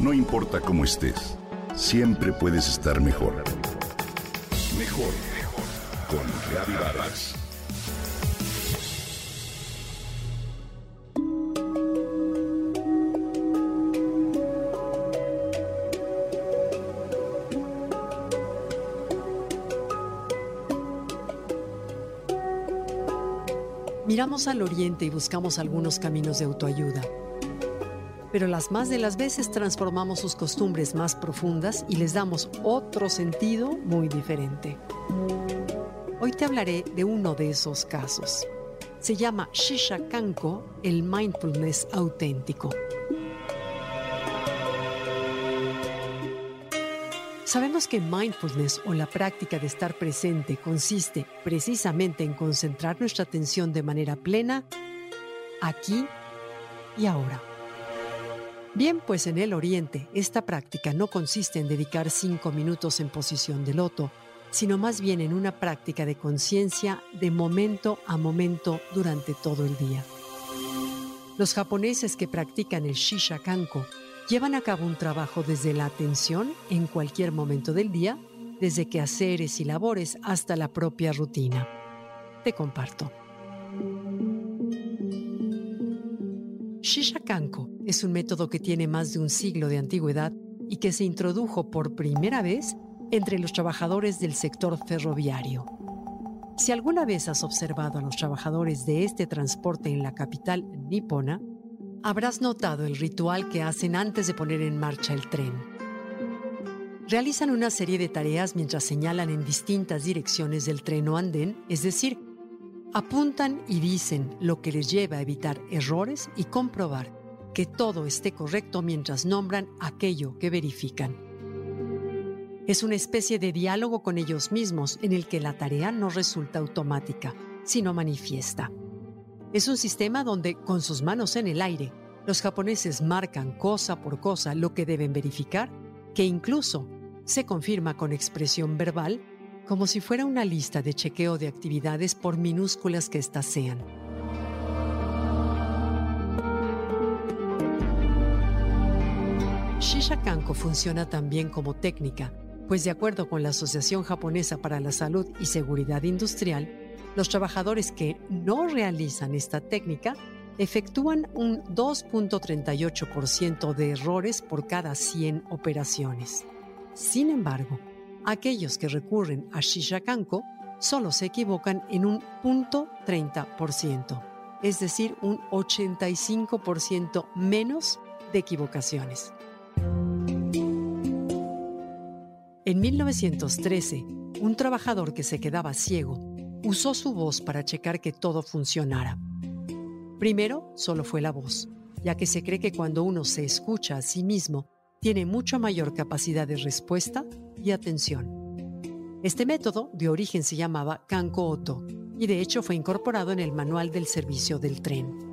No importa cómo estés, siempre puedes estar mejor. Mejor, mejor. Con Reavivadas. Miramos al oriente y buscamos algunos caminos de autoayuda pero las más de las veces transformamos sus costumbres más profundas y les damos otro sentido muy diferente. Hoy te hablaré de uno de esos casos. Se llama Shisha Kanko, el mindfulness auténtico. Sabemos que mindfulness o la práctica de estar presente consiste precisamente en concentrar nuestra atención de manera plena aquí y ahora. Bien, pues en el Oriente esta práctica no consiste en dedicar cinco minutos en posición de loto, sino más bien en una práctica de conciencia de momento a momento durante todo el día. Los japoneses que practican el Shisha Kanko llevan a cabo un trabajo desde la atención en cualquier momento del día, desde quehaceres y labores hasta la propia rutina. Te comparto. Shisha Kanko es un método que tiene más de un siglo de antigüedad y que se introdujo por primera vez entre los trabajadores del sector ferroviario. Si alguna vez has observado a los trabajadores de este transporte en la capital nipona, habrás notado el ritual que hacen antes de poner en marcha el tren. Realizan una serie de tareas mientras señalan en distintas direcciones del tren o andén, es decir, apuntan y dicen lo que les lleva a evitar errores y comprobar que todo esté correcto mientras nombran aquello que verifican. Es una especie de diálogo con ellos mismos en el que la tarea no resulta automática, sino manifiesta. Es un sistema donde, con sus manos en el aire, los japoneses marcan cosa por cosa lo que deben verificar, que incluso se confirma con expresión verbal, como si fuera una lista de chequeo de actividades por minúsculas que éstas sean. Shisha Kanko funciona también como técnica, pues de acuerdo con la Asociación Japonesa para la Salud y Seguridad Industrial, los trabajadores que no realizan esta técnica efectúan un 2.38% de errores por cada 100 operaciones. Sin embargo, aquellos que recurren a Shisha Kanko solo se equivocan en un 0.30%, es decir, un 85% menos de equivocaciones. En 1913, un trabajador que se quedaba ciego usó su voz para checar que todo funcionara. Primero, solo fue la voz, ya que se cree que cuando uno se escucha a sí mismo, tiene mucha mayor capacidad de respuesta y atención. Este método de origen se llamaba Kanko Oto y de hecho fue incorporado en el manual del servicio del tren.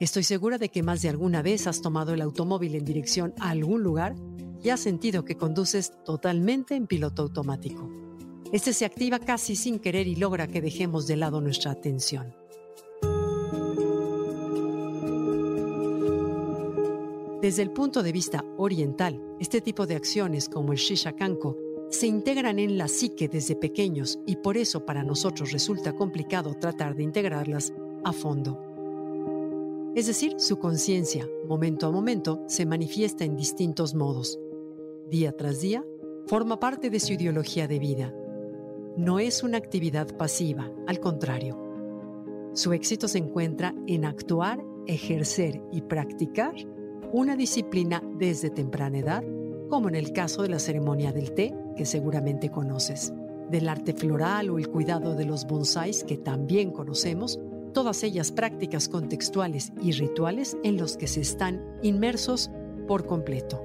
Estoy segura de que más de alguna vez has tomado el automóvil en dirección a algún lugar y has sentido que conduces totalmente en piloto automático. Este se activa casi sin querer y logra que dejemos de lado nuestra atención. Desde el punto de vista oriental, este tipo de acciones como el shishakanko se integran en la psique desde pequeños y por eso para nosotros resulta complicado tratar de integrarlas a fondo. Es decir, su conciencia, momento a momento, se manifiesta en distintos modos, día tras día, forma parte de su ideología de vida. No es una actividad pasiva, al contrario. Su éxito se encuentra en actuar, ejercer y practicar una disciplina desde temprana edad, como en el caso de la ceremonia del té, que seguramente conoces, del arte floral o el cuidado de los bonsáis, que también conocemos, todas ellas prácticas contextuales y rituales en los que se están inmersos por completo.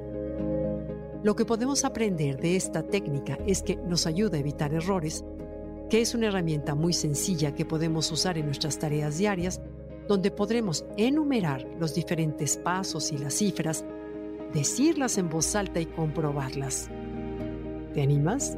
Lo que podemos aprender de esta técnica es que nos ayuda a evitar errores, que es una herramienta muy sencilla que podemos usar en nuestras tareas diarias, donde podremos enumerar los diferentes pasos y las cifras, decirlas en voz alta y comprobarlas. ¿Te animas?